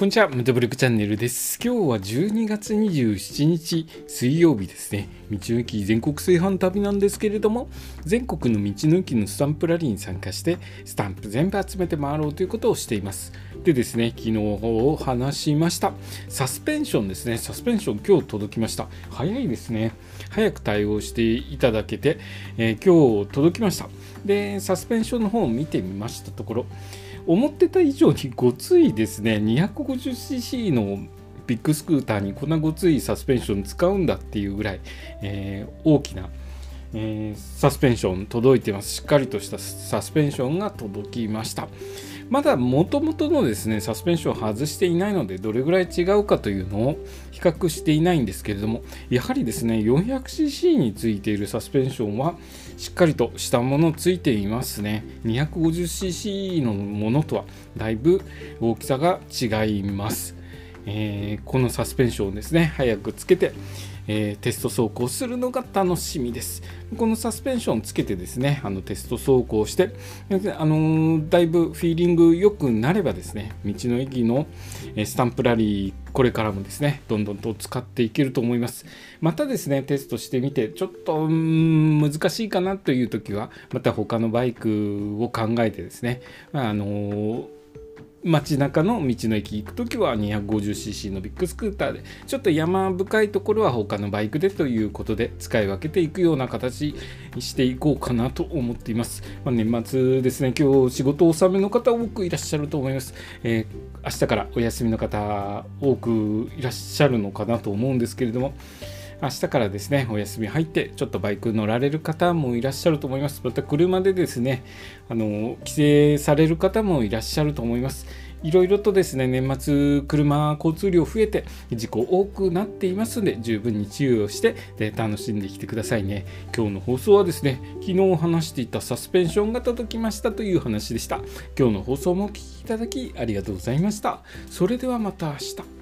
こんにちは、ムトブルクチャンネルです。今日は12月27日水曜日ですね。道の駅全国炊飯旅なんですけれども、全国の道の駅のスタンプラリーに参加して、スタンプ全部集めて回ろうということをしています。でですね、昨日話しました。サスペンションですね。サスペンション今日届きました。早いですね。早く対応していただけて、えー今日届きました。で、サスペンションの方を見てみましたところ、思ってた以上にごついですね 250cc のビッグスクーターにこんなごついサスペンション使うんだっていうぐらい、えー大きな、えーサスペンション届いてます。しっかりとしたサスペンションが届きました。まだ元々のですねサスペンションを外していないのでどれぐらい違うかというのを比較していないんですけれどもやはりですね 400cc についているサスペンションはしっかりとしたものついていますね。250cc のものとはだいぶ大きさが違います、えーこのサスペンションをですね早くつけてえーテスト走行するのが楽しみです。このサスペンションをつけてですね、あのテスト走行して、あのだいぶフィーリング良くなればですね、道の駅のスタンプラリー、これからもですね、どんどんと使っていけると思います。またですね、テストしてみて、ちょっと難しいかなという時は、また他のバイクを考えてですね、まああのー街中の道の駅行くときは 250cc のビッグスクーターでちょっと山深いところは他のバイクでということで使い分けていくような形にしていこうかなと思っています、まあ、年末ですね今日仕事納めの方多くいらっしゃると思います、えー明日からお休みの方多くいらっしゃるのかなと思うんですけれども。明日からですねお休み入ってちょっとバイク乗られる方もいらっしゃると思います。また車でですねあの帰省される方もいらっしゃると思います。いろいろとですね年末車交通量増えて事故多くなっていますので十分に注意をしてで楽しんできてくださいね。今日の放送はですね昨日話していたサスペンションが届きましたという話でした。今日の放送もお聞きいただきありがとうございました。それではまた明日。